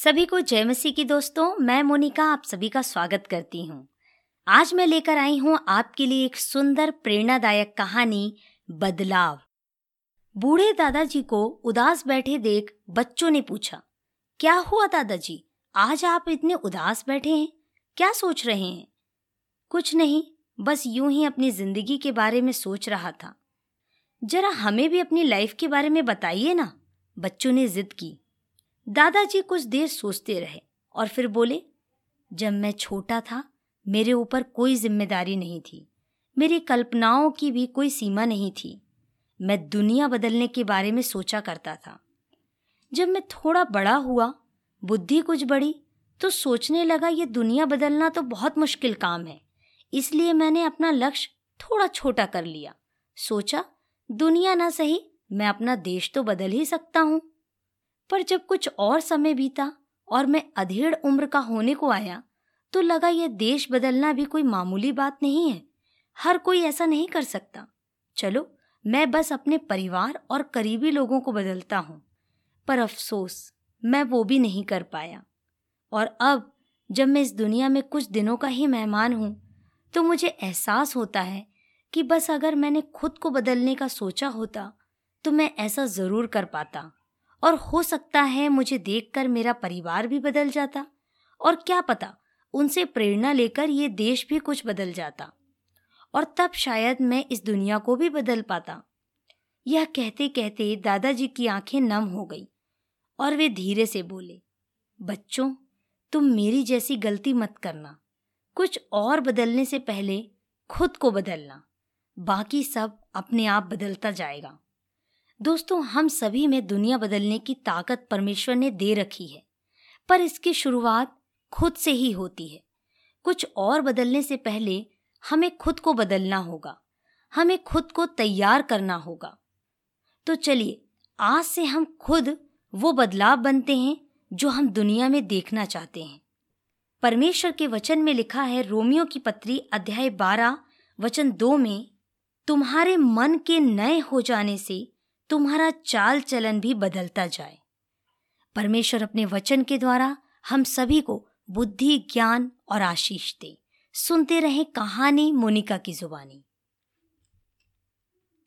सभी को जय मसीह की दोस्तों, मैं मोनिका आप सभी का स्वागत करती हूँ। आज मैं लेकर आई हूँ आपके लिए एक सुंदर, प्रेरणादायक कहानी, बदलाव। बूढ़े दादाजी को उदास बैठे देख बच्चों ने पूछा, क्या हुआ दादाजी? आज आप इतने उदास बैठे हैं? क्या सोच रहे हैं? कुछ नहीं, बस यूँ ही अपनी ज़िंदगी के बारे में सोच रहा था। जरा हमें भी अपनी लाइफ के बारे में बताइए ना। बच्चों ने जिद की। दादाजी कुछ देर सोचते रहे और फिर बोले, जब मैं छोटा था, मेरे ऊपर कोई ज़िम्मेदारी नहीं थी। मेरी कल्पनाओं की भी कोई सीमा नहीं थी। मैं दुनिया बदलने के बारे में सोचा करता था। जब मैं थोड़ा बड़ा हुआ, बुद्धि कुछ बढ़ी तो सोचने लगा, ये दुनिया बदलना तो बहुत मुश्किल काम है। इसलिए मैंने अपना लक्ष्य थोड़ा छोटा कर लिया। सोचा, दुनिया ना सही, मैं अपना देश तो बदल ही सकता हूँ। पर जब कुछ और समय बीता और मैं अधेड़ उम्र का होने को आया तो लगा यह देश बदलना भी कोई मामूली बात नहीं है। हर कोई ऐसा नहीं कर सकता। चलो, मैं बस अपने परिवार और करीबी लोगों को बदलता हूँ। पर अफसोस, मैं वो भी नहीं कर पाया। और अब, जब मैं इस दुनिया में कुछ दिनों का ही मेहमान हूँ तो मुझे एहसास होता है कि बस अगर मैंने खुद को बदलने का सोचा होता तो मैं ऐसा ज़रूर कर पाता। और हो सकता है मुझे देखकर मेरा परिवार भी बदल जाता। और क्या पता, उनसे प्रेरणा लेकर ये देश भी कुछ बदल जाता। और तब शायद मैं इस दुनिया को भी बदल पाता। यह कहते कहते दादाजी की आँखें नम हो गई, और वे धीरे से बोले, बच्चों, तुम मेरी जैसी गलती मत करना। कुछ और बदलने से पहले खुद को बदलना। बाकी सब अपने आप बदलता जाएगा। दोस्तों, हम सभी में दुनिया बदलने की ताकत परमेश्वर ने दे रखी है, पर इसकी शुरुआत खुद से ही होती है। कुछ और बदलने से पहले हमें खुद को बदलना होगा, हमें खुद को तैयार करना होगा। तो चलिए, आज से हम खुद वो बदलाव बनते हैं जो हम दुनिया में देखना चाहते हैं। परमेश्वर के वचन में लिखा है, रोमियो की पत्री अध्याय बारह, वचन दो में, तुम्हारे मन के नए हो जाने से तुम्हारा चाल चलन भी बदलता जाए। परमेश्वर अपने वचन के द्वारा हम सभी को बुद्धि, ज्ञान और आशीष दे। सुनते रहें कहानी मोनिका की जुबानी।